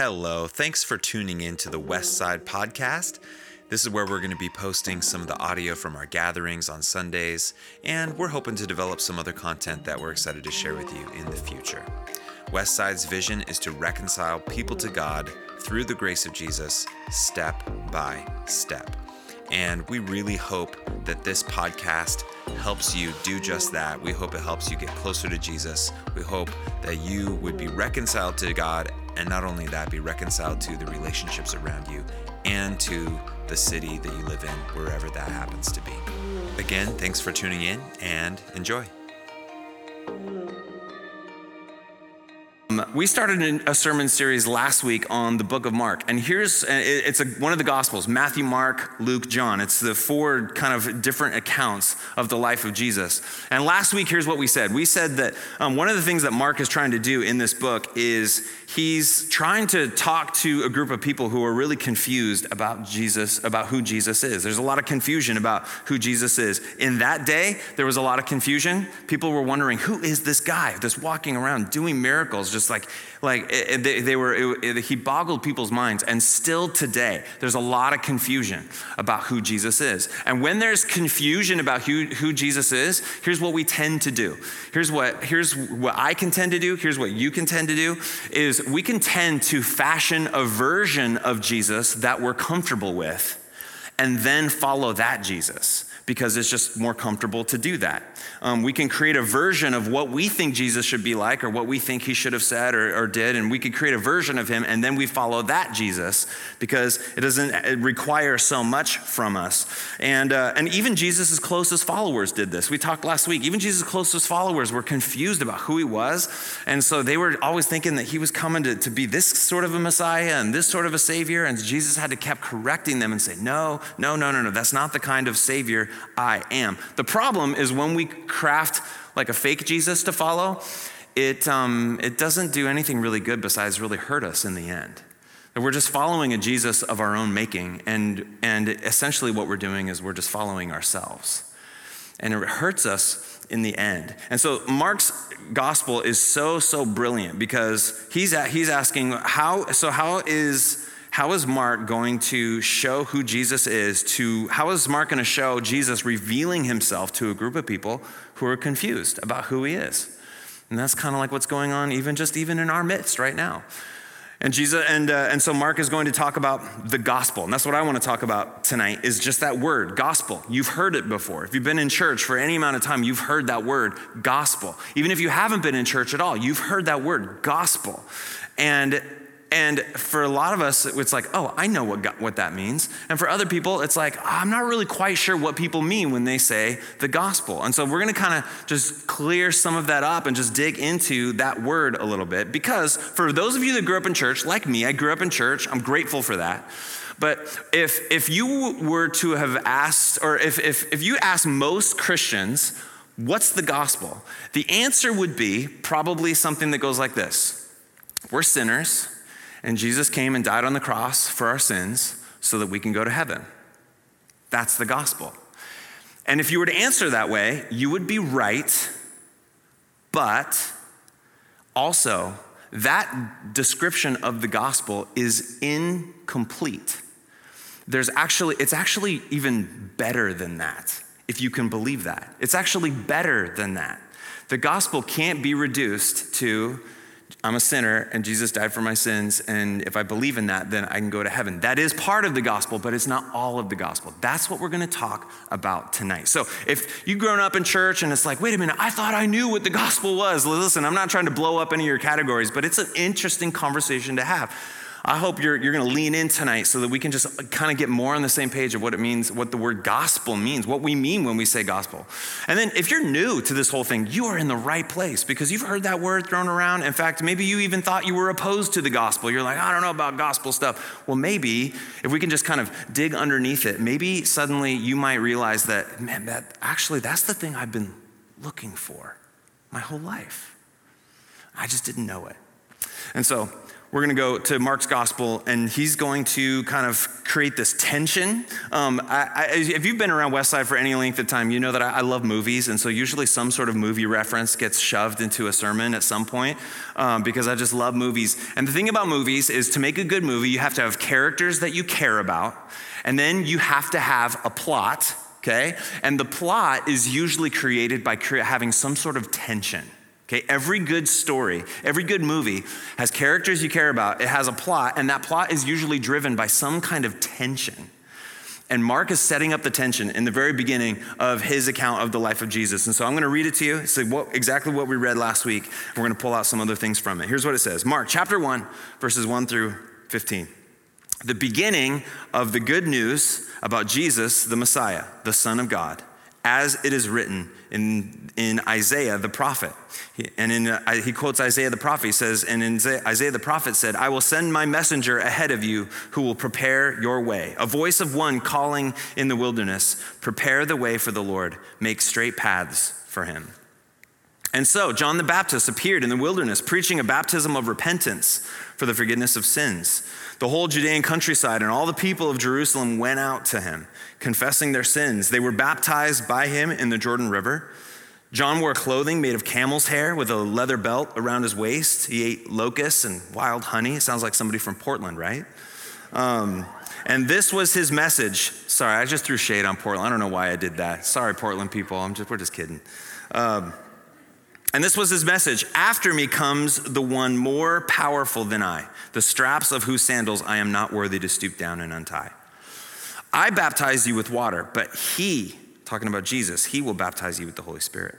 Hello, thanks for tuning in to the West Side Podcast. This is where we're going to be posting some of the audio from our gatherings on Sundays, and we're hoping to develop some other content that we're excited to share with you in the future. West Side's vision is to reconcile people to God through the grace of Jesus, step by step. And we really hope that this podcast helps you do just that. We hope it helps you get closer to Jesus. We hope that you would be reconciled to God, and not only that, be reconciled to the relationships around you and to the city that you live in, wherever that happens to be. Again, thanks for tuning in and enjoy. We started a sermon series last week on the book of Mark, and here's it's a, one of the Gospels Matthew, Mark, Luke, John. It's the four kind of different accounts of the life of Jesus. And last week, here's what we said we said that um, one of the things that Mark is trying to do in this book is he's trying to talk to a group of people who are really confused about Jesus, about who Jesus is. There's a lot of confusion about who Jesus is. In that day, there was a lot of confusion. People were wondering, who is this guy that's walking around doing miracles? Just like, like eh, eh, they, they, were, it, it, he boggled people's minds. And still today, there's a lot of confusion about who Jesus is. And when there's confusion about who, who Jesus is, here's what we tend to do. Here's what, here's what I can tend to do. Here's what you can tend to do is we can tend to fashion a version of Jesus that we're comfortable with and then follow that Jesus because it's just more comfortable to do that. Um, we can create a version of what we think Jesus should be like or what we think he should have said or, or did, and we could create a version of him, and then we follow that Jesus because it doesn't require so much from us. And, uh, and even Jesus' closest followers did this. We talked last week. Even Jesus' closest followers were confused about who he was, and so they were always thinking that he was coming to, to be this sort of a Messiah and this sort of a Savior, and Jesus had to keep correcting them and say, no, no, no, no, no, that's not the kind of Savior I am. The problem is when we craft like a fake Jesus to follow, it, um, it doesn't do anything really good besides really hurt us in the end. And we're just following a Jesus of our own making, and, and essentially what we're doing is we're just following ourselves. And it hurts us in the end. And so Mark's gospel is so, so brilliant because he's, at, he's asking, how, so how is how is Mark going to show who Jesus is to, how is Mark going to show Jesus revealing himself to a group of people who are confused about who he is? And that's kind of like what's going on even just even in our midst right now. And Jesus, and, uh, and so Mark is going to talk about the gospel. And that's what I want to talk about tonight is just that word, gospel. You've heard it before. If you've been in church for any amount of time, you've heard that word, gospel. Even if you haven't been in church at all, you've heard that word, gospel. And and for a lot of us, it's like, oh, I know what, what that means. And for other people, it's like, I'm not really quite sure what people mean when they say the gospel. And so we're going to kind of just clear some of that up and just dig into that word a little bit. Because for those of you that grew up in church, like me, I grew up in church, I'm grateful for that. But if, if you were to have asked, or if, if, if you ask most Christians, what's the gospel? The answer would be probably something that goes like this We're sinners and Jesus came and died on the cross for our sins so that we can go to heaven. That's the gospel. And if you were to answer that way, you would be right, but also, that description of the gospel is incomplete. There's actually, it's actually even better than that, if you can believe that. It's actually better than that. The gospel can't be reduced to I'm a sinner and Jesus died for my sins, and if I believe in that, then I can go to heaven. That is part of the gospel, but it's not all of the gospel. That's what we're gonna talk about tonight. So if you've grown up in church and it's like, wait a minute, I thought I knew what the gospel was. Listen, I'm not trying to blow up any of your categories, but it's an interesting conversation to have. I hope you're, you're going to lean in tonight so that we can just kind of get more on the same page of what it means, what the word gospel means, what we mean when we say gospel. And then if you're new to this whole thing, you are in the right place because you've heard that word thrown around. In fact, maybe you even thought you were opposed to the gospel. You're like, I don't know about gospel stuff. Well, maybe if we can just kind of dig underneath it, maybe suddenly you might realize that, man, that actually that's the thing I've been looking for my whole life. I just didn't know it. And so we're going to go to Mark's gospel, and he's going to kind of create this tension. Um, I, I, if you've been around Westside for any length of time, you know that I, I, love movies, and so usually some sort of movie reference gets shoved into a sermon at some point um, because I just love movies. And the thing about movies is to make a good movie, you have to have characters that you care about, and then you have to have a plot. Okay, and the plot is usually created by cre- having some sort of tension. Okay, every good story, every good movie has characters you care about, it has a plot, and that plot is usually driven by some kind of tension. And Mark is setting up the tension in the very beginning of his account of the life of Jesus. And so I'm going to read it to you. It's like what, exactly what we read last week. We're going to pull out some other things from it. Here's what it says Mark chapter 1, verses 1 through 15. The beginning of the good news about Jesus, the Messiah, the Son of God as it is written in, in Isaiah the prophet. And in, uh, he quotes Isaiah the prophet. He says, and in Isaiah the prophet said, I will send my messenger ahead of you who will prepare your way. A voice of one calling in the wilderness, prepare the way for the Lord, make straight paths for him. And so John the Baptist appeared in the wilderness, preaching a baptism of repentance for the forgiveness of sins. The whole Judean countryside and all the people of Jerusalem went out to him, confessing their sins. They were baptized by him in the Jordan River. John wore clothing made of camel's hair with a leather belt around his waist. He ate locusts and wild honey. It sounds like somebody from Portland, right? Um, and this was his message. Sorry, I just threw shade on Portland. I don't know why I did that. Sorry, Portland people. I'm just, we're just kidding. Um, and this was his message After me comes the one more powerful than I, the straps of whose sandals I am not worthy to stoop down and untie. I baptize you with water, but he, talking about Jesus, he will baptize you with the Holy Spirit.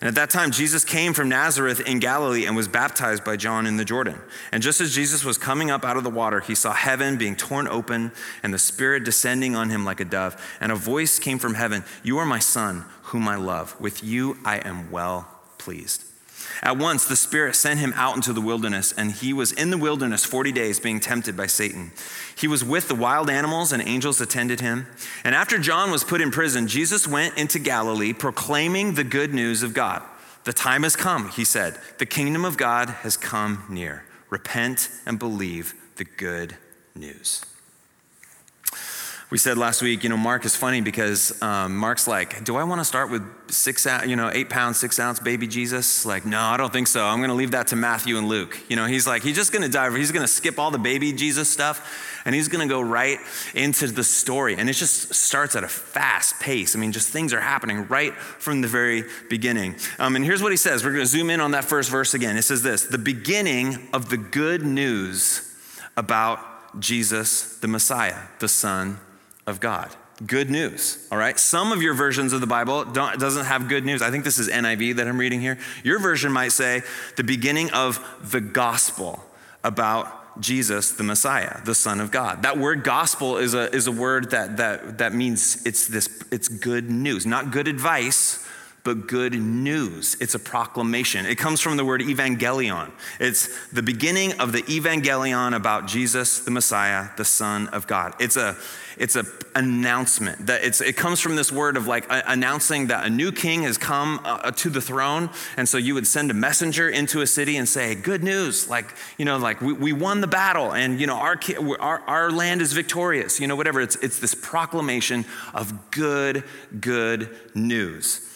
And at that time, Jesus came from Nazareth in Galilee and was baptized by John in the Jordan. And just as Jesus was coming up out of the water, he saw heaven being torn open and the Spirit descending on him like a dove. And a voice came from heaven You are my Son, whom I love. With you I am well pleased. At once, the Spirit sent him out into the wilderness, and he was in the wilderness 40 days being tempted by Satan. He was with the wild animals, and angels attended him. And after John was put in prison, Jesus went into Galilee proclaiming the good news of God. The time has come, he said. The kingdom of God has come near. Repent and believe the good news we said last week, you know, Mark is funny because um, Mark's like, do I want to start with six, you know, eight pound, six ounce baby Jesus? Like, no, I don't think so. I'm going to leave that to Matthew and Luke. You know, he's like, he's just going to dive, he's going to skip all the baby Jesus stuff and he's going to go right into the story. And it just starts at a fast pace. I mean, just things are happening right from the very beginning. Um, and here's what he says. We're going to zoom in on that first verse again. It says this the beginning of the good news about Jesus, the Messiah, the Son of God. Good news, all right? Some of your versions of the Bible doesn't have good news. I think this is NIV that I'm reading here. Your version might say the beginning of the gospel about Jesus, the Messiah, the Son of God. That word gospel is a, is a word that, that, that means it's, this, it's good news, not good advice, but good news. It's a proclamation. It comes from the word evangelion. It's the beginning of the evangelion about Jesus, the Messiah, the Son of God. It's a it's an announcement that it's, it comes from this word of like announcing that a new king has come uh, uh, to the throne. And so you would send a messenger into a city and say, good news. Like, you know, like we, we won the battle and, you know, our, our, our land is victorious, you know, whatever. It's, it's this proclamation of good, good news.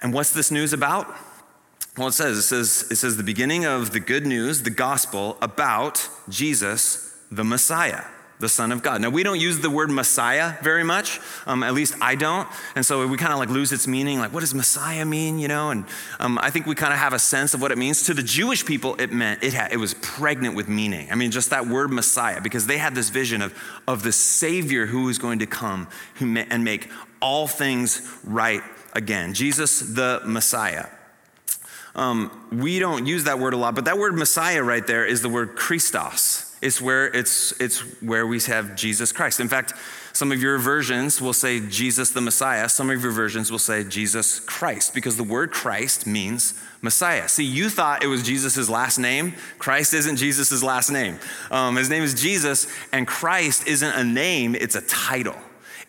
And what's this news about? Well, it says, it says, it says the beginning of the good news, the gospel about Jesus, the Messiah the Son of God. Now, we don't use the word Messiah very much, um, at least I don't. And so we kind of like lose its meaning. Like, what does Messiah mean? You know, and um, I think we kind of have a sense of what it means. To the Jewish people, it meant, it, had, it was pregnant with meaning. I mean, just that word Messiah, because they had this vision of, of the Savior who was going to come and make all things right again. Jesus, the Messiah. Um, we don't use that word a lot, but that word Messiah right there is the word Christos. It's where it's it's where we have Jesus Christ. In fact, some of your versions will say Jesus the Messiah. Some of your versions will say Jesus Christ because the word Christ means Messiah. See, you thought it was Jesus' last name. Christ isn't Jesus' last name. Um, his name is Jesus, and Christ isn't a name, it's a title.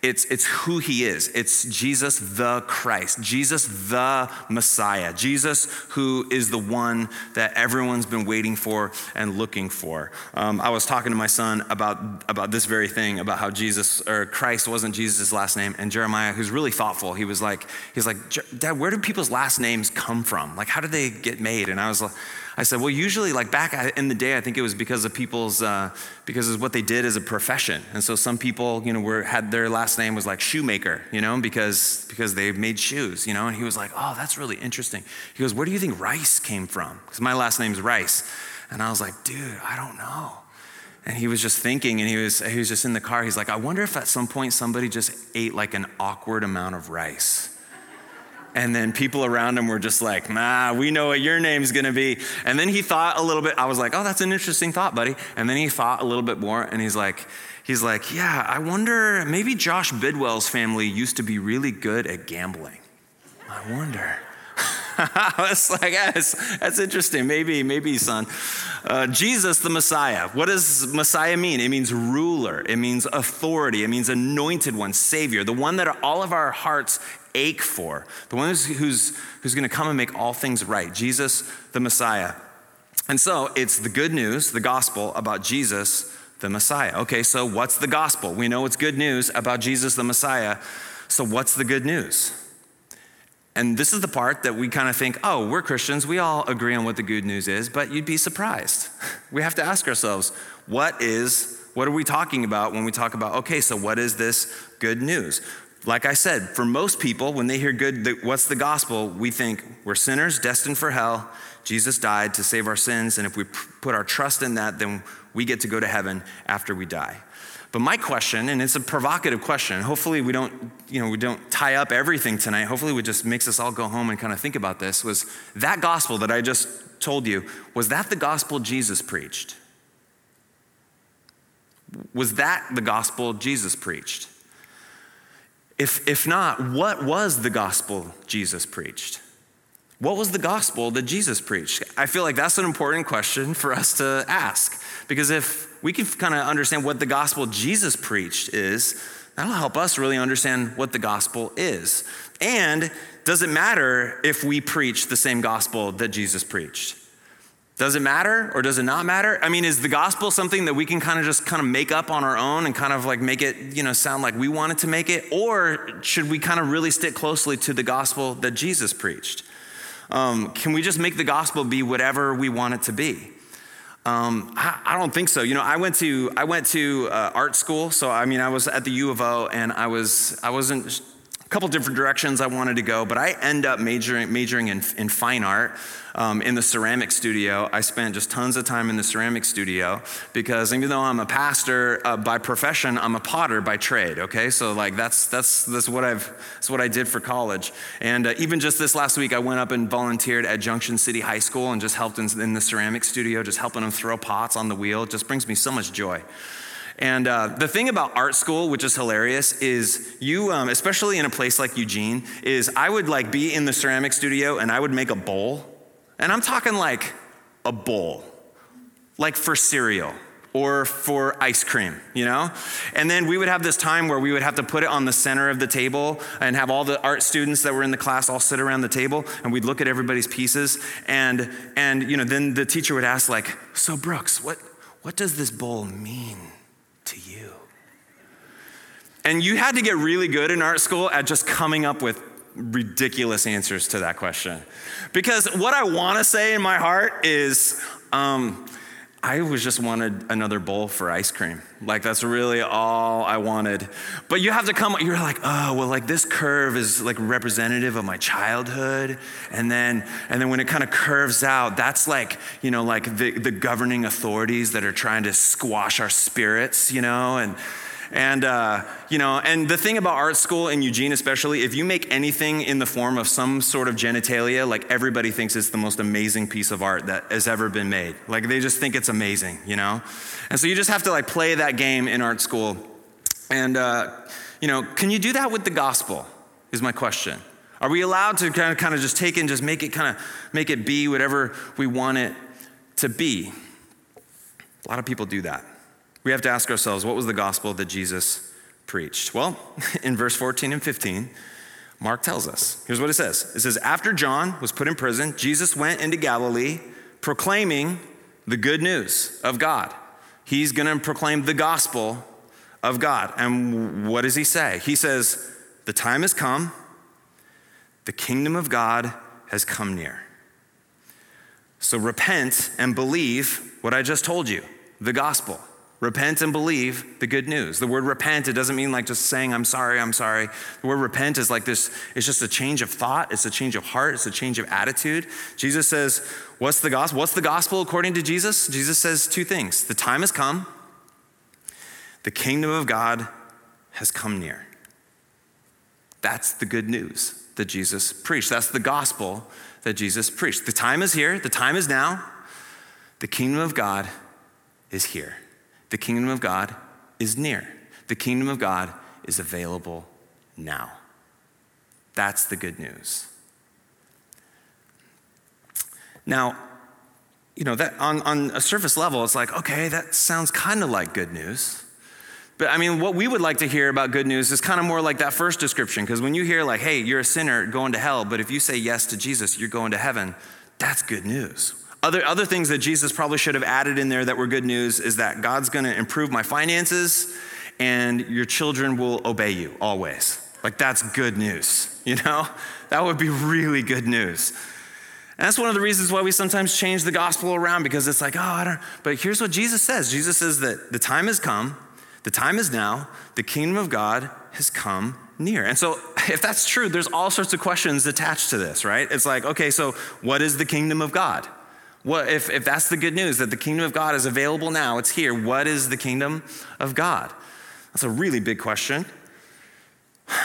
It's, it's who he is. It's Jesus the Christ, Jesus the Messiah, Jesus who is the one that everyone's been waiting for and looking for. Um, I was talking to my son about, about this very thing, about how Jesus or Christ wasn't Jesus' last name. And Jeremiah, who's really thoughtful, he was like, he's like, Dad, where do people's last names come from? Like, how do they get made? And I was like, I said, well, usually, like back in the day, I think it was because of people's, uh, because of what they did as a profession. And so some people, you know, were, had their last name was like shoemaker, you know, because, because they made shoes, you know. And he was like, oh, that's really interesting. He goes, where do you think rice came from? Because my last name's Rice. And I was like, dude, I don't know. And he was just thinking, and he was, he was just in the car. He's like, I wonder if at some point somebody just ate like an awkward amount of rice. And then people around him were just like, nah, we know what your name's gonna be. And then he thought a little bit, I was like, oh, that's an interesting thought, buddy. And then he thought a little bit more and he's like, he's like, yeah, I wonder, maybe Josh Bidwell's family used to be really good at gambling. I wonder. I was like, that's, that's interesting. Maybe, maybe, son. Uh, Jesus, the Messiah. What does Messiah mean? It means ruler, it means authority, it means anointed one, Savior, the one that all of our hearts ache for, the one who's, who's, who's going to come and make all things right, Jesus, the Messiah. And so it's the good news, the gospel about Jesus, the Messiah. Okay, so what's the gospel? We know it's good news about Jesus, the Messiah. So what's the good news? And this is the part that we kind of think, oh, we're Christians, we all agree on what the good news is, but you'd be surprised. We have to ask ourselves, what is, what are we talking about when we talk about, okay, so what is this good news? Like I said, for most people, when they hear good, what's the gospel? We think we're sinners destined for hell. Jesus died to save our sins, and if we put our trust in that, then we get to go to heaven after we die. But my question, and it's a provocative question, hopefully we don't, you know, we don't tie up everything tonight. Hopefully it just makes us all go home and kind of think about this. Was that gospel that I just told you, was that the gospel Jesus preached? Was that the gospel Jesus preached? If, if not, what was the gospel Jesus preached? What was the gospel that Jesus preached? I feel like that's an important question for us to ask. Because if we can kind of understand what the gospel Jesus preached is, that'll help us really understand what the gospel is. And does it matter if we preach the same gospel that Jesus preached? Does it matter or does it not matter? I mean, is the gospel something that we can kind of just kind of make up on our own and kind of like make it, you know, sound like we wanted to make it? Or should we kind of really stick closely to the gospel that Jesus preached? Um, can we just make the gospel be whatever we want it to be? Um, I, I, don't think so. You know, I went to I went to uh, art school, so I mean, I was at the U of O, and I was I wasn't couple different directions I wanted to go, but I end up majoring majoring in, in fine art um, in the ceramic studio. I spent just tons of time in the ceramic studio because even though I'm a pastor uh, by profession, I'm a potter by trade. Okay, so like that's that's that's what I've that's what I did for college. And uh, even just this last week, I went up and volunteered at Junction City High School and just helped in, in the ceramic studio, just helping them throw pots on the wheel. It just brings me so much joy. And uh, the thing about art school, which is hilarious, is you, um, especially in a place like Eugene, is I would like be in the ceramic studio and I would make a bowl and I'm talking like a bowl, like for cereal or for ice cream, you know? And then we would have this time where we would have to put it on the center of the table and have all the art students that were in the class all sit around the table and we'd look at everybody's pieces and and you know then the teacher would ask like, "So Brooks, what what does this bowl mean to you?" And you had to get really good in art school at just coming up with ridiculous answers to that question. Because what I want to say in my heart is, um, I was just wanted another bowl for ice cream. Like that's really all I wanted. But you have to come, you're like, oh, well, like this curve is like representative of my childhood. And then, and then when it kind of curves out, that's like, you know, like the, the governing authorities that are trying to squash our spirits, you know, and and, uh, you know, and the thing about art school in Eugene, especially, if you make anything in the form of some sort of genitalia, like everybody thinks it's the most amazing piece of art that has ever been made. Like they just think it's amazing, you know? And so you just have to like play that game in art school. And, uh, you know, can you do that with the gospel? Is my question. Are we allowed to kind of, kind of just take and just make it kind of make it be whatever we want it to be? A lot of people do that. We have to ask ourselves what was the gospel that Jesus preached? Well, in verse 14 and 15, Mark tells us. Here's what it says It says, After John was put in prison, Jesus went into Galilee proclaiming the good news of God. He's going to proclaim the gospel of God. And what does he say? He says, The time has come, the kingdom of God has come near. So repent and believe what I just told you the gospel. Repent and believe the good news. The word repent, it doesn't mean like just saying, I'm sorry, I'm sorry. The word repent is like this, it's just a change of thought, it's a change of heart, it's a change of attitude. Jesus says, What's the gospel? What's the gospel according to Jesus? Jesus says two things the time has come, the kingdom of God has come near. That's the good news that Jesus preached. That's the gospel that Jesus preached. The time is here, the time is now. The kingdom of God is here. The kingdom of God is near. The kingdom of God is available now. That's the good news. Now, you know, that on, on a surface level, it's like, okay, that sounds kind of like good news. But I mean, what we would like to hear about good news is kind of more like that first description. Because when you hear, like, hey, you're a sinner going to hell, but if you say yes to Jesus, you're going to heaven, that's good news. Other, other things that Jesus probably should have added in there that were good news is that God's going to improve my finances and your children will obey you always. Like, that's good news, you know? That would be really good news. And that's one of the reasons why we sometimes change the gospel around because it's like, oh, I don't. But here's what Jesus says Jesus says that the time has come, the time is now, the kingdom of God has come near. And so, if that's true, there's all sorts of questions attached to this, right? It's like, okay, so what is the kingdom of God? What, if, if that's the good news, that the kingdom of God is available now, it's here, what is the kingdom of God? That's a really big question.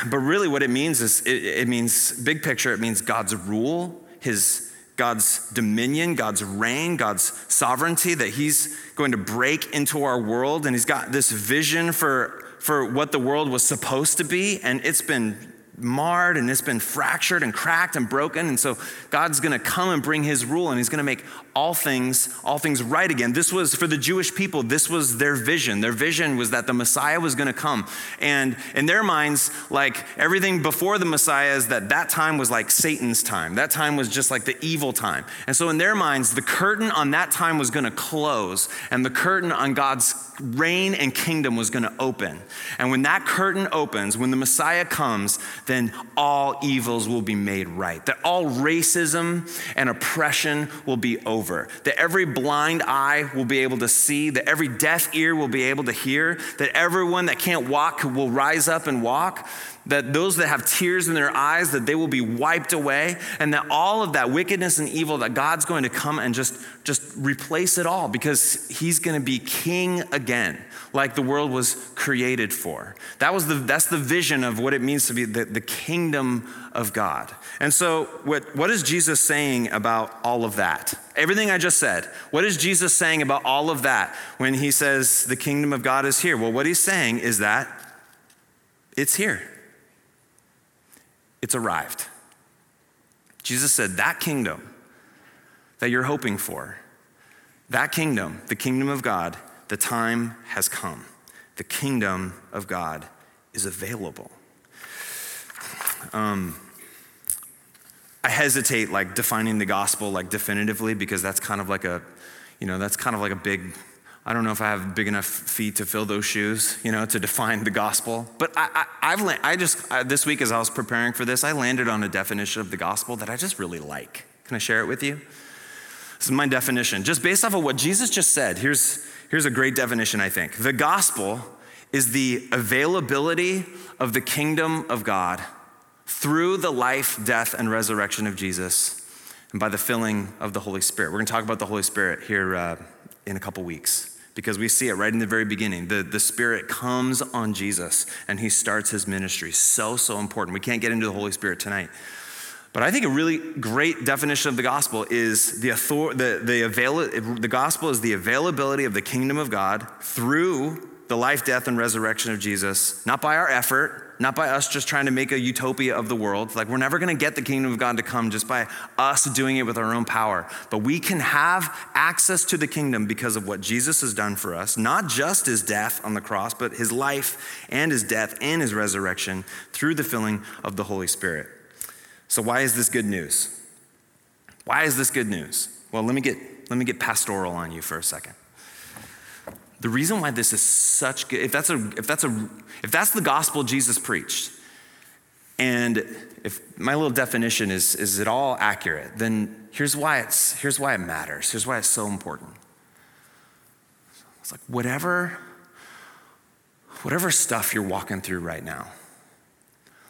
But really, what it means is it, it means, big picture, it means God's rule, His God's dominion, God's reign, God's sovereignty, that He's going to break into our world. And He's got this vision for, for what the world was supposed to be. And it's been marred and it's been fractured and cracked and broken and so god's going to come and bring his rule and he's going to make all things all things right again. This was for the jewish people this was their vision. Their vision was that the messiah was going to come. And in their minds like everything before the messiah is that that time was like satan's time. That time was just like the evil time. And so in their minds the curtain on that time was going to close and the curtain on god's reign and kingdom was going to open. And when that curtain opens when the messiah comes then all evils will be made right. That all racism and oppression will be over. That every blind eye will be able to see. That every deaf ear will be able to hear. That everyone that can't walk will rise up and walk that those that have tears in their eyes that they will be wiped away and that all of that wickedness and evil that god's going to come and just just replace it all because he's going to be king again like the world was created for. That was the that's the vision of what it means to be the, the kingdom of god. And so what, what is jesus saying about all of that? Everything i just said. What is jesus saying about all of that when he says the kingdom of god is here? Well what he's saying is that it's here. It's arrived. Jesus said, That kingdom that you're hoping for, that kingdom, the kingdom of God, the time has come. The kingdom of God is available. Um, I hesitate like defining the gospel like definitively because that's kind of like a, you know, that's kind of like a big I don't know if I have big enough feet to fill those shoes, you know, to define the gospel. But I, I, have I just, I, this week as I was preparing for this, I landed on a definition of the gospel that I just really like. Can I share it with you? This is my definition. Just based off of what Jesus just said, here's, here's a great definition, I think. The gospel is the availability of the kingdom of God through the life, death, and resurrection of Jesus and by the filling of the Holy Spirit. We're going to talk about the Holy Spirit here uh, in a couple weeks because we see it right in the very beginning. The, the Spirit comes on Jesus and he starts his ministry. So, so important. We can't get into the Holy Spirit tonight. But I think a really great definition of the gospel is the, author, the, the, avail, the gospel is the availability of the kingdom of God through the life, death, and resurrection of Jesus, not by our effort, not by us just trying to make a utopia of the world. Like, we're never gonna get the kingdom of God to come just by us doing it with our own power. But we can have access to the kingdom because of what Jesus has done for us, not just his death on the cross, but his life and his death and his resurrection through the filling of the Holy Spirit. So, why is this good news? Why is this good news? Well, let me get, let me get pastoral on you for a second. The reason why this is such good, if that's, a, if, that's a, if that's the gospel Jesus preached, and if my little definition is, is it all accurate, then here's why, it's, here's why it matters. Here's why it's so important. It's like whatever, whatever stuff you're walking through right now,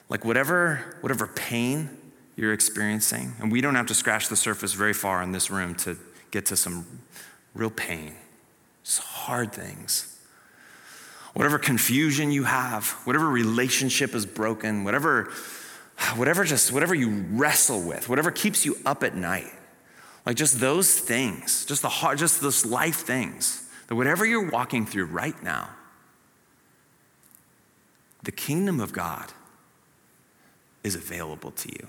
like whatever, whatever pain you're experiencing, and we don't have to scratch the surface very far in this room to get to some real pain it's hard things. Whatever confusion you have, whatever relationship is broken, whatever, whatever just whatever you wrestle with, whatever keeps you up at night. Like just those things, just the hard, just those life things. That whatever you're walking through right now, the kingdom of God is available to you.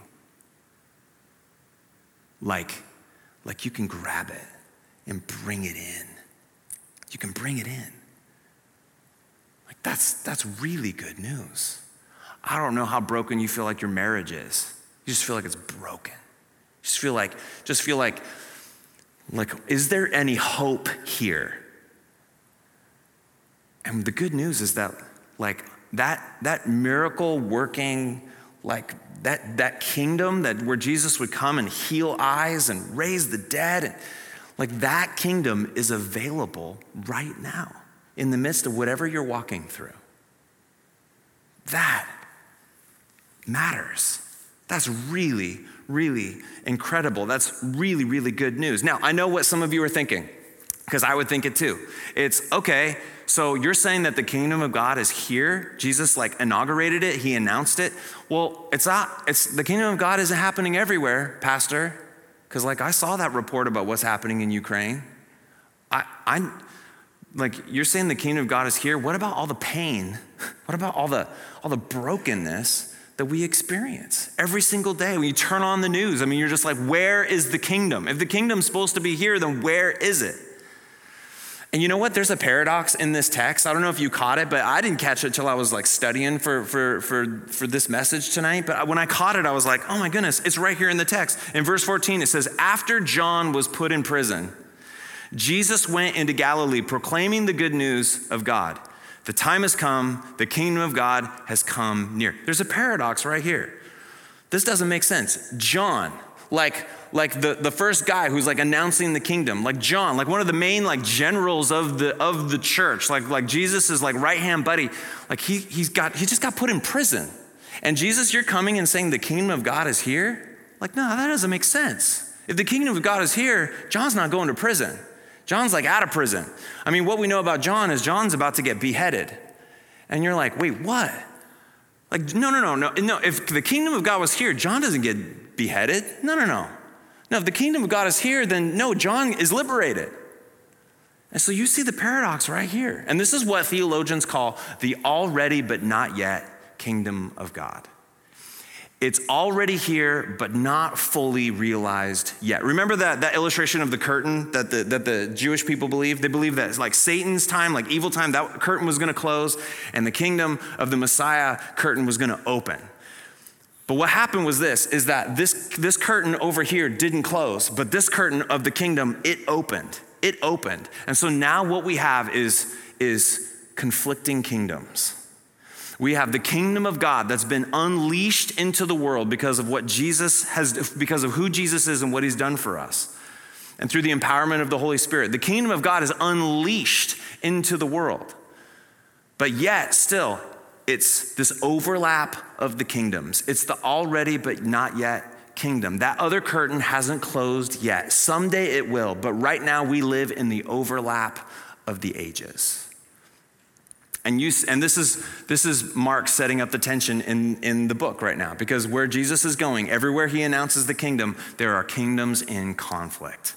Like, like you can grab it and bring it in you can bring it in. Like that's that's really good news. I don't know how broken you feel like your marriage is. You just feel like it's broken. You just feel like just feel like like is there any hope here? And the good news is that like that that miracle working like that that kingdom that where Jesus would come and heal eyes and raise the dead and like that kingdom is available right now in the midst of whatever you're walking through. That matters. That's really, really incredible. That's really, really good news. Now, I know what some of you are thinking, because I would think it too. It's okay, so you're saying that the kingdom of God is here? Jesus like inaugurated it, he announced it. Well, it's not, it's the kingdom of God isn't happening everywhere, Pastor. Because, like, I saw that report about what's happening in Ukraine. I, I, like, you're saying the kingdom of God is here. What about all the pain? What about all the, all the brokenness that we experience every single day when you turn on the news? I mean, you're just like, where is the kingdom? If the kingdom's supposed to be here, then where is it? And you know what? There's a paradox in this text. I don't know if you caught it, but I didn't catch it till I was like studying for, for, for, for this message tonight. But when I caught it, I was like, oh my goodness, it's right here in the text. In verse 14, it says, After John was put in prison, Jesus went into Galilee proclaiming the good news of God. The time has come, the kingdom of God has come near. There's a paradox right here. This doesn't make sense. John, like like the, the first guy who's like announcing the kingdom, like John, like one of the main like generals of the of the church, like like Jesus is like right hand buddy, like he he's got he just got put in prison, and Jesus, you're coming and saying the kingdom of God is here, like no, that doesn't make sense. If the kingdom of God is here, John's not going to prison. John's like out of prison. I mean, what we know about John is John's about to get beheaded, and you're like, wait, what? Like, no, no, no, no, no. If the kingdom of God was here, John doesn't get beheaded. No, no, no. No, if the kingdom of God is here, then no, John is liberated. And so you see the paradox right here. And this is what theologians call the already but not yet kingdom of God. It's already here, but not fully realized yet. Remember that, that illustration of the curtain that the, that the Jewish people believe? They believe that it's like Satan's time, like evil time, that curtain was gonna close, and the kingdom of the Messiah curtain was gonna open. But what happened was this is that this, this curtain over here didn't close, but this curtain of the kingdom, it opened. It opened. And so now what we have is, is conflicting kingdoms. We have the kingdom of God that's been unleashed into the world because of what Jesus has, because of who Jesus is and what he's done for us. And through the empowerment of the Holy Spirit, the kingdom of God is unleashed into the world. But yet, still, it's this overlap of the kingdoms. It's the already but not yet kingdom. That other curtain hasn't closed yet. Someday it will, but right now we live in the overlap of the ages. And, you, and this, is, this is Mark setting up the tension in, in the book right now, because where Jesus is going, everywhere he announces the kingdom, there are kingdoms in conflict.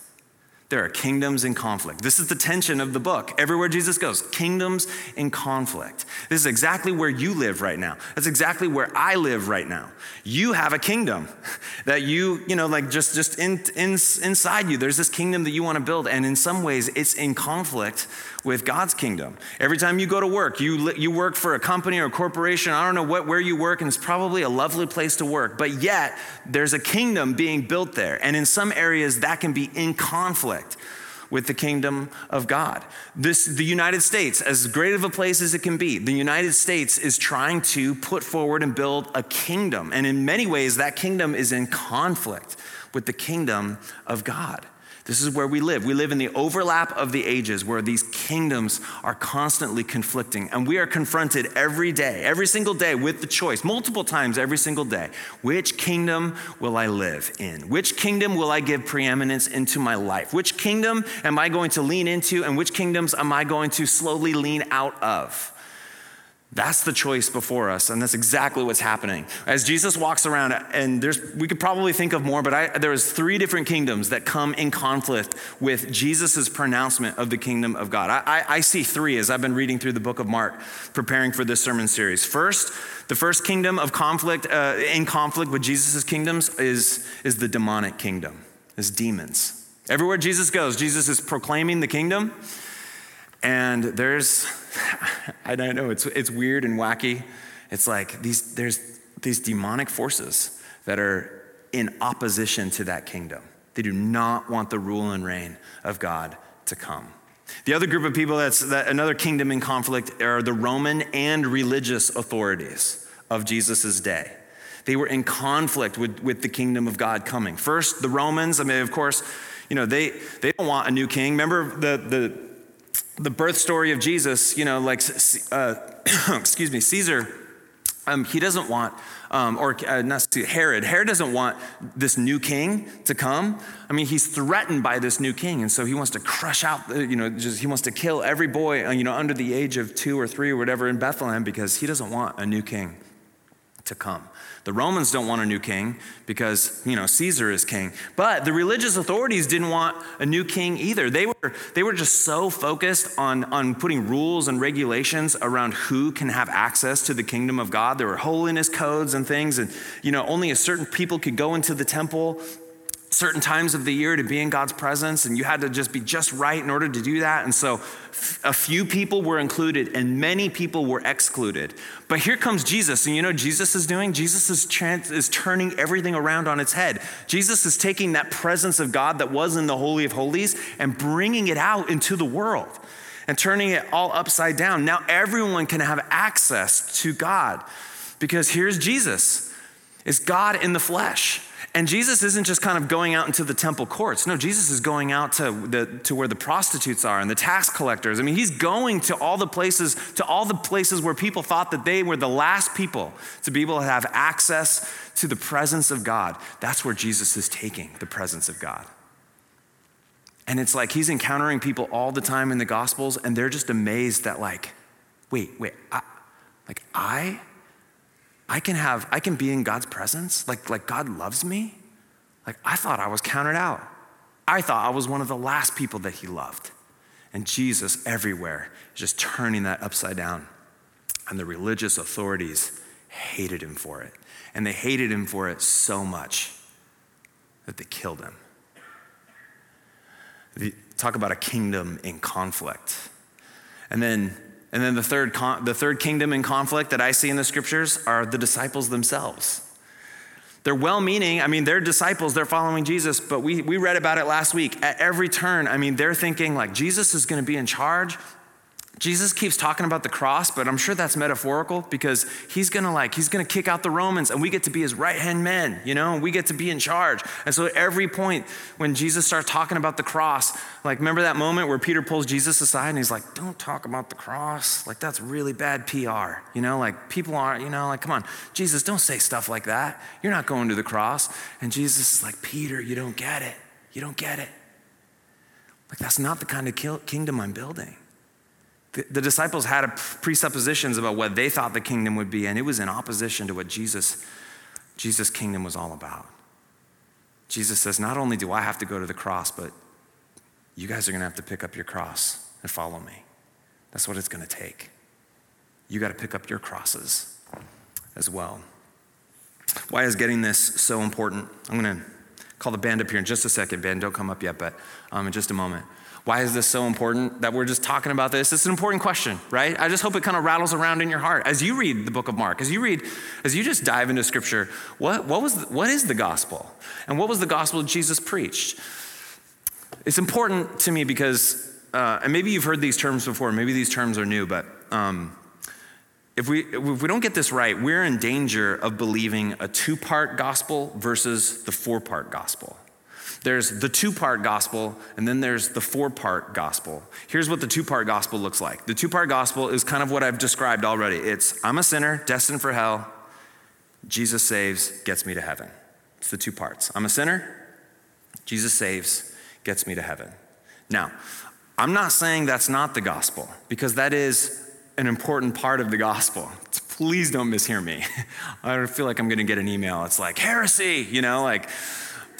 There are kingdoms in conflict. This is the tension of the book. Everywhere Jesus goes, kingdoms in conflict. This is exactly where you live right now. That's exactly where I live right now. You have a kingdom that you, you know, like just just in, in, inside you. There's this kingdom that you want to build, and in some ways, it's in conflict with God's kingdom. Every time you go to work, you you work for a company or a corporation. I don't know what where you work, and it's probably a lovely place to work. But yet, there's a kingdom being built there, and in some areas, that can be in conflict with the kingdom of God. This, the United States, as great of a place as it can be, the United States is trying to put forward and build a kingdom. And in many ways, that kingdom is in conflict with the kingdom of God. This is where we live. We live in the overlap of the ages where these kingdoms are constantly conflicting. And we are confronted every day, every single day, with the choice, multiple times every single day which kingdom will I live in? Which kingdom will I give preeminence into my life? Which kingdom am I going to lean into? And which kingdoms am I going to slowly lean out of? That's the choice before us, and that's exactly what's happening. As Jesus walks around, and there's, we could probably think of more, but I, there was three different kingdoms that come in conflict with Jesus' pronouncement of the kingdom of God. I, I, I see three as I've been reading through the book of Mark, preparing for this sermon series. First, the first kingdom of conflict, uh, in conflict with Jesus' kingdoms, is, is the demonic kingdom, is demons. Everywhere Jesus goes, Jesus is proclaiming the kingdom, and there's I don't know, it's, it's weird and wacky. It's like these, there's these demonic forces that are in opposition to that kingdom. They do not want the rule and reign of God to come. The other group of people that's that another kingdom in conflict are the Roman and religious authorities of Jesus' day. They were in conflict with, with the kingdom of God coming. First, the Romans, I mean, of course, you know, they, they don't want a new king. Remember the, the the birth story of Jesus, you know, like, uh, excuse me, Caesar, um, he doesn't want, um, or uh, not Herod, Herod doesn't want this new king to come. I mean, he's threatened by this new king, and so he wants to crush out, you know, just he wants to kill every boy, uh, you know, under the age of two or three or whatever in Bethlehem because he doesn't want a new king to come. The Romans don't want a new king because, you know, Caesar is king. But the religious authorities didn't want a new king either. They were, they were just so focused on, on putting rules and regulations around who can have access to the kingdom of God. There were holiness codes and things, and, you know, only a certain people could go into the temple certain times of the year to be in God's presence, and you had to just be just right in order to do that. And so a few people were included and many people were excluded. But here comes Jesus, and you know Jesus is doing? Jesus is, trans- is turning everything around on its head. Jesus is taking that presence of God that was in the Holy of Holies and bringing it out into the world and turning it all upside down. Now everyone can have access to God because here's Jesus. It's God in the flesh. And Jesus isn't just kind of going out into the temple courts. No, Jesus is going out to, the, to where the prostitutes are and the tax collectors. I mean, he's going to all the places, to all the places where people thought that they were the last people to be able to have access to the presence of God. That's where Jesus is taking the presence of God. And it's like he's encountering people all the time in the Gospels, and they're just amazed that, like, wait, wait, I, like, I I can have, I can be in God's presence, like, like God loves me. Like I thought I was counted out. I thought I was one of the last people that he loved. And Jesus everywhere is just turning that upside down. And the religious authorities hated him for it. And they hated him for it so much that they killed him. Talk about a kingdom in conflict. And then and then the third, con- the third kingdom in conflict that I see in the scriptures are the disciples themselves. They're well meaning. I mean, they're disciples, they're following Jesus, but we, we read about it last week. At every turn, I mean, they're thinking like Jesus is going to be in charge. Jesus keeps talking about the cross, but I'm sure that's metaphorical because he's gonna like, he's gonna kick out the Romans and we get to be his right hand men, you know, and we get to be in charge. And so at every point when Jesus starts talking about the cross, like remember that moment where Peter pulls Jesus aside and he's like, don't talk about the cross. Like that's really bad PR, you know, like people aren't, you know, like, come on, Jesus, don't say stuff like that. You're not going to the cross. And Jesus is like, Peter, you don't get it. You don't get it. Like that's not the kind of kingdom I'm building. The, the disciples had presuppositions about what they thought the kingdom would be, and it was in opposition to what Jesus, Jesus' kingdom was all about. Jesus says, Not only do I have to go to the cross, but you guys are going to have to pick up your cross and follow me. That's what it's going to take. You got to pick up your crosses as well. Why is getting this so important? I'm going to call the band up here in just a second. Band, don't come up yet, but um, in just a moment. Why is this so important that we're just talking about this? It's an important question, right? I just hope it kind of rattles around in your heart as you read the book of Mark, as you read, as you just dive into scripture. What, what, was, what is the gospel? And what was the gospel Jesus preached? It's important to me because, uh, and maybe you've heard these terms before, maybe these terms are new, but um, if we, if we don't get this right, we're in danger of believing a two part gospel versus the four part gospel. There's the two part gospel, and then there's the four part gospel. Here's what the two part gospel looks like the two part gospel is kind of what I've described already it's I'm a sinner, destined for hell. Jesus saves, gets me to heaven. It's the two parts. I'm a sinner, Jesus saves, gets me to heaven. Now, I'm not saying that's not the gospel, because that is an important part of the gospel. Please don't mishear me. I feel like I'm going to get an email. It's like heresy, you know, like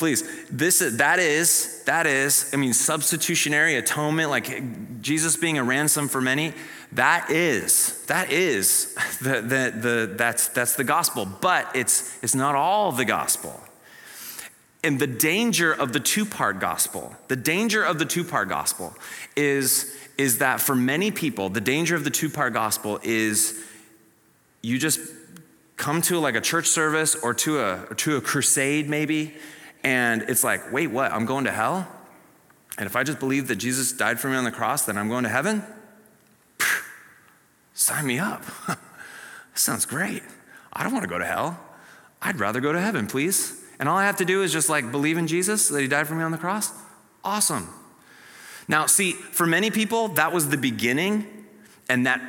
please. This that is that is I mean substitutionary atonement like Jesus being a ransom for many. That is that is the the, the that's that's the gospel, but it's it's not all the gospel. And the danger of the two-part gospel, the danger of the two-part gospel is is that for many people, the danger of the two-part gospel is you just come to like a church service or to a or to a crusade maybe and it's like, wait, what? I'm going to hell? And if I just believe that Jesus died for me on the cross, then I'm going to heaven? Sign me up. sounds great. I don't want to go to hell. I'd rather go to heaven, please. And all I have to do is just like believe in Jesus, that he died for me on the cross. Awesome. Now, see, for many people, that was the beginning, and that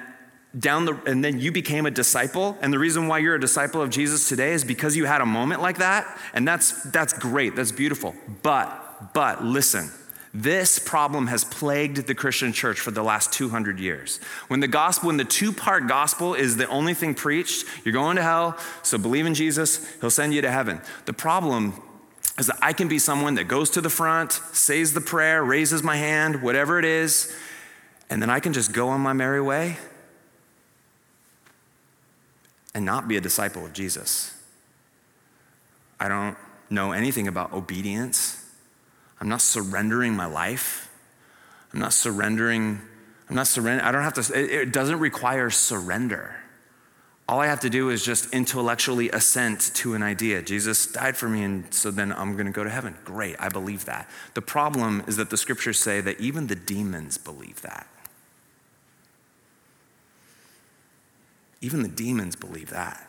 down the and then you became a disciple. And the reason why you're a disciple of Jesus today is because you had a moment like that. And that's that's great. That's beautiful. But but listen this problem has plagued the Christian church for the last 200 years. When the gospel, when the two part gospel is the only thing preached, you're going to hell, so believe in Jesus, he'll send you to heaven. The problem is that I can be someone that goes to the front, says the prayer, raises my hand, whatever it is, and then I can just go on my merry way and not be a disciple of Jesus. I don't know anything about obedience. I'm not surrendering my life. I'm not surrendering. I'm not surrendering. I don't have to, it doesn't require surrender. All I have to do is just intellectually assent to an idea. Jesus died for me, and so then I'm going to go to heaven. Great, I believe that. The problem is that the scriptures say that even the demons believe that. Even the demons believe that.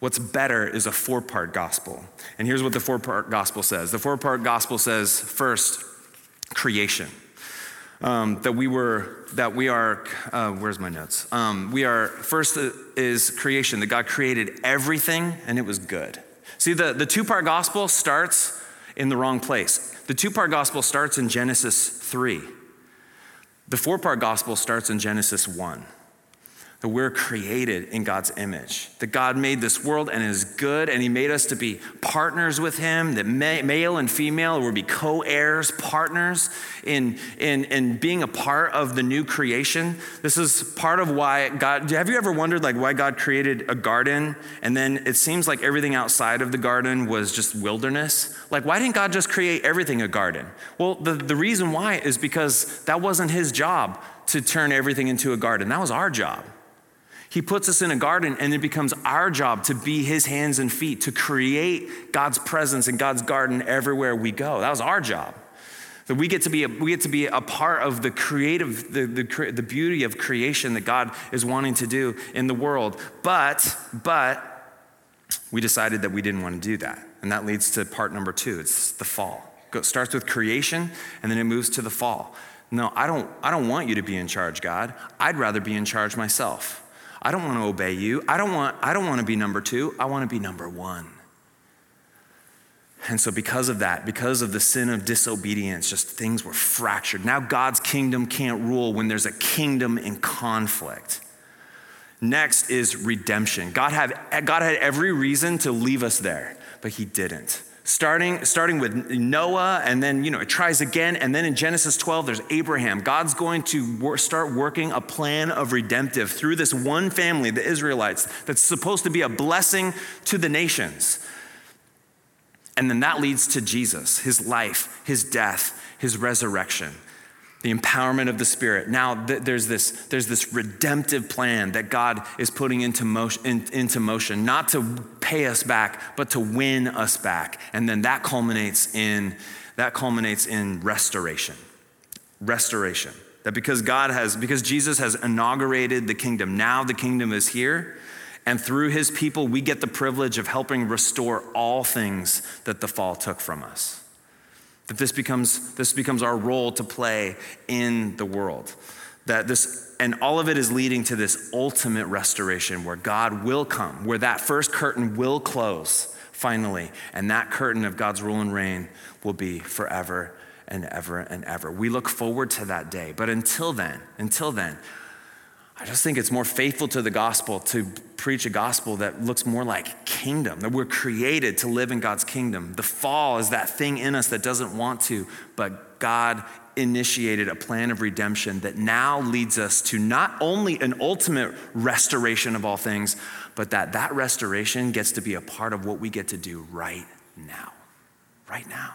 What's better is a four part gospel. And here's what the four part gospel says the four part gospel says first, creation. Um, that we were, that we are, uh, where's my notes? Um, we are, first is creation, that God created everything and it was good. See, the, the two part gospel starts in the wrong place. The two part gospel starts in Genesis 3. The four part gospel starts in Genesis 1 that we're created in God's image, that God made this world and is good, and He made us to be partners with Him, that male and female will be co heirs, partners in, in, in being a part of the new creation. This is part of why God, have you ever wondered like why God created a garden and then it seems like everything outside of the garden was just wilderness? Like, why didn't God just create everything a garden? Well, the, the reason why is because that wasn't His job to turn everything into a garden, that was our job. He puts us in a garden, and it becomes our job to be His hands and feet, to create God's presence in God's garden everywhere we go. That was our job. That we get to be a, we get to be a part of the creative, the, the, the beauty of creation that God is wanting to do in the world. But, but, we decided that we didn't want to do that. And that leads to part number two it's the fall. It starts with creation, and then it moves to the fall. No, I don't, I don't want you to be in charge, God. I'd rather be in charge myself. I don't want to obey you. I don't want, I don't want to be number two. I want to be number one. And so, because of that, because of the sin of disobedience, just things were fractured. Now, God's kingdom can't rule when there's a kingdom in conflict. Next is redemption. God had, God had every reason to leave us there, but He didn't. Starting, starting with Noah, and then, you know, it tries again. And then in Genesis 12, there's Abraham. God's going to wor- start working a plan of redemptive through this one family, the Israelites, that's supposed to be a blessing to the nations. And then that leads to Jesus, his life, his death, his resurrection the empowerment of the spirit. Now th- there's this there's this redemptive plan that god is putting into motion, in, into motion not to pay us back but to win us back. And then that culminates in that culminates in restoration. Restoration. That because god has because jesus has inaugurated the kingdom now the kingdom is here. And through his people we get the privilege of helping restore all things that the fall took from us that this becomes, this becomes our role to play in the world. That this, and all of it is leading to this ultimate restoration where God will come, where that first curtain will close finally, and that curtain of God's rule and reign will be forever and ever and ever. We look forward to that day. But until then, until then, I just think it's more faithful to the gospel to preach a gospel that looks more like kingdom, that we're created to live in God's kingdom. The fall is that thing in us that doesn't want to, but God initiated a plan of redemption that now leads us to not only an ultimate restoration of all things, but that that restoration gets to be a part of what we get to do right now. Right now.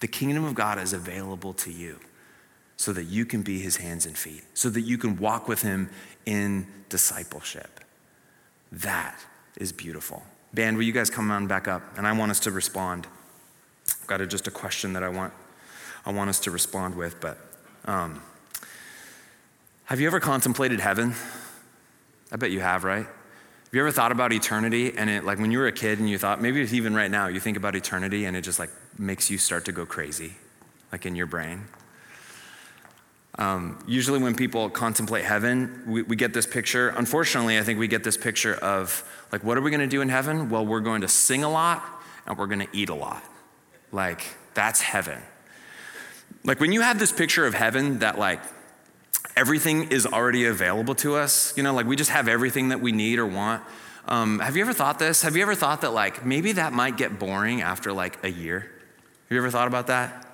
The kingdom of God is available to you so that you can be his hands and feet, so that you can walk with him in discipleship. That is beautiful. Band, will you guys come on back up? And I want us to respond. I've got a, just a question that I want, I want us to respond with, but um, have you ever contemplated heaven? I bet you have, right? Have you ever thought about eternity and it, like when you were a kid and you thought, maybe even right now, you think about eternity and it just like makes you start to go crazy, like in your brain? Um, usually, when people contemplate heaven, we, we, get this picture. Unfortunately, I think we get this picture of like, what are we going to do in heaven? Well, we're going to sing a lot and we're going to eat a lot. Like, that's heaven. Like, when you have this picture of heaven that, like, everything is already available to us, you know, like we just have everything that we need or want. Um, have you ever thought this? Have you ever thought that, like, maybe that might get boring after like a year? Have you ever thought about that?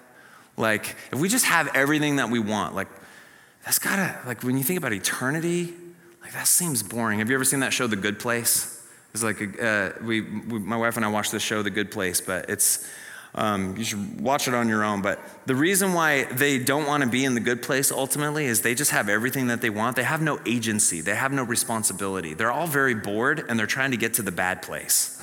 Like, if we just have everything that we want, like, that's gotta, like, when you think about eternity, like, that seems boring. Have you ever seen that show, The Good Place? It's like, uh, we, we, my wife and I watched this show, The Good Place, but it's, um, you should watch it on your own. But the reason why they don't want to be in the good place ultimately is they just have everything that they want. They have no agency, they have no responsibility. They're all very bored and they're trying to get to the bad place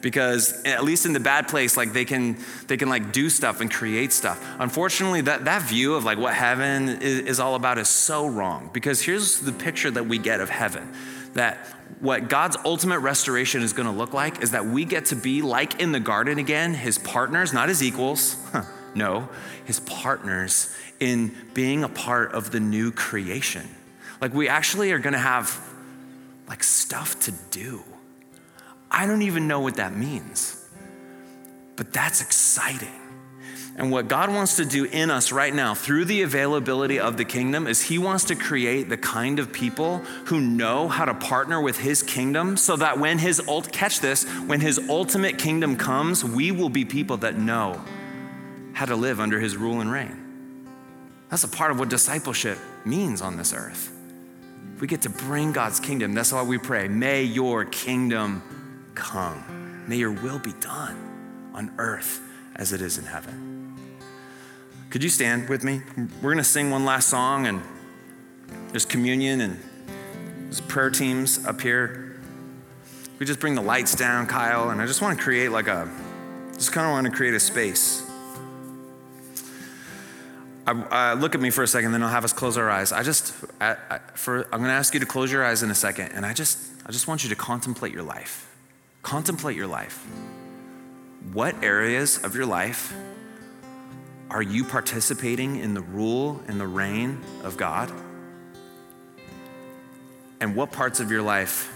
because at least in the bad place like they can they can like do stuff and create stuff unfortunately that, that view of like what heaven is, is all about is so wrong because here's the picture that we get of heaven that what God's ultimate restoration is going to look like is that we get to be like in the garden again, his partners, not his equals, no, his partners in being a part of the new creation. Like we actually are going to have like stuff to do. I don't even know what that means. But that's exciting. And what God wants to do in us right now through the availability of the kingdom is He wants to create the kind of people who know how to partner with His kingdom so that when His, ult- catch this, when His ultimate kingdom comes, we will be people that know how to live under His rule and reign. That's a part of what discipleship means on this earth. We get to bring God's kingdom. That's why we pray, may your kingdom come. May your will be done on earth as it is in heaven. Could you stand with me? We're going to sing one last song, and there's communion and there's prayer teams up here. We just bring the lights down, Kyle, and I just want to create like a, just kind of want to create a space. I, look at me for a second, then I'll have us close our eyes. I just, I, I, for, I'm going to ask you to close your eyes in a second, and I just, I just want you to contemplate your life. Contemplate your life. What areas of your life are you participating in the rule and the reign of God? And what parts of your life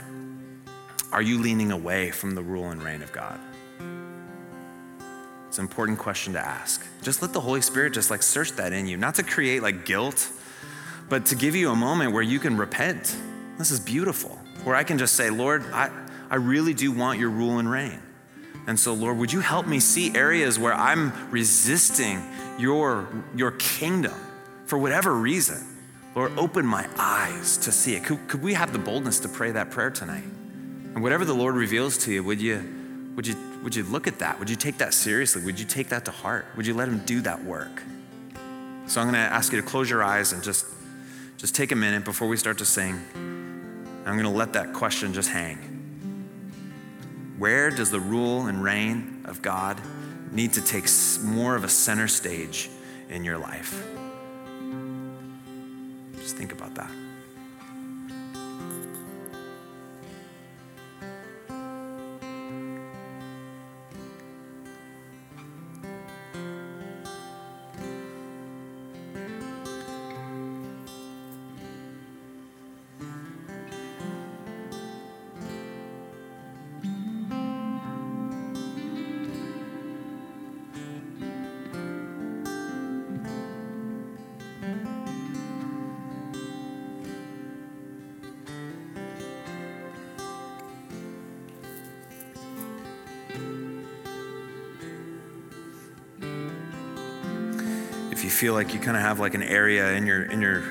are you leaning away from the rule and reign of God? It's an important question to ask. Just let the Holy Spirit just like search that in you, not to create like guilt, but to give you a moment where you can repent. This is beautiful, where I can just say, Lord, I, I really do want your rule and reign. And so, Lord, would you help me see areas where I'm resisting your, your kingdom for whatever reason? Lord, open my eyes to see it. Could, could we have the boldness to pray that prayer tonight? And whatever the Lord reveals to you, would you, would you, would you look at that? Would you take that seriously? Would you take that to heart? Would you let Him do that work? So I'm going to ask you to close your eyes and just, just take a minute before we start to sing. I'm going to let that question just hang. Where does the rule and reign of God need to take more of a center stage in your life? Feel like you kind of have like an area in your in your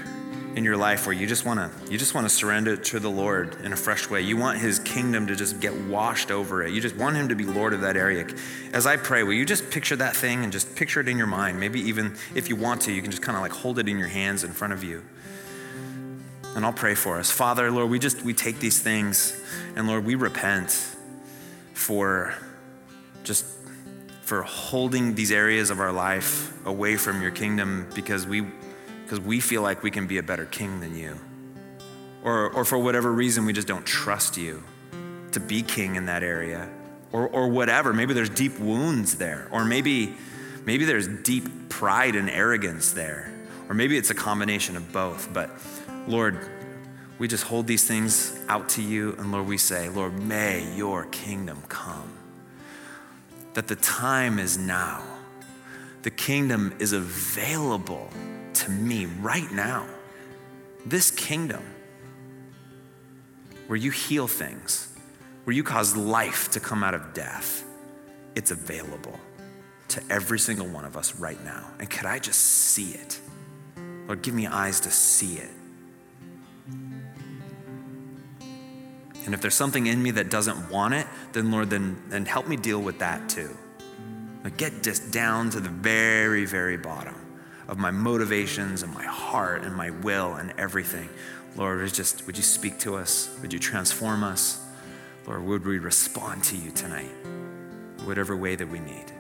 in your life where you just want to you just want to surrender to the Lord in a fresh way. You want his kingdom to just get washed over it. You just want him to be Lord of that area. As I pray, will you just picture that thing and just picture it in your mind? Maybe even if you want to, you can just kind of like hold it in your hands in front of you. And I'll pray for us. Father, Lord, we just we take these things and Lord, we repent for just for holding these areas of our life away from your kingdom because we because we feel like we can be a better king than you. Or, or for whatever reason, we just don't trust you to be king in that area. Or, or whatever. Maybe there's deep wounds there. Or maybe, maybe there's deep pride and arrogance there. Or maybe it's a combination of both. But Lord, we just hold these things out to you. And Lord, we say, Lord, may your kingdom come that the time is now. The kingdom is available to me right now. This kingdom, where you heal things, where you cause life to come out of death, it's available to every single one of us right now. And could I just see it? Lord, give me eyes to see it. And if there's something in me that doesn't want it, then Lord, then, then help me deal with that too. Like get just down to the very, very bottom of my motivations and my heart and my will and everything. Lord, just would you speak to us? Would you transform us? Lord, would we respond to you tonight? Whatever way that we need.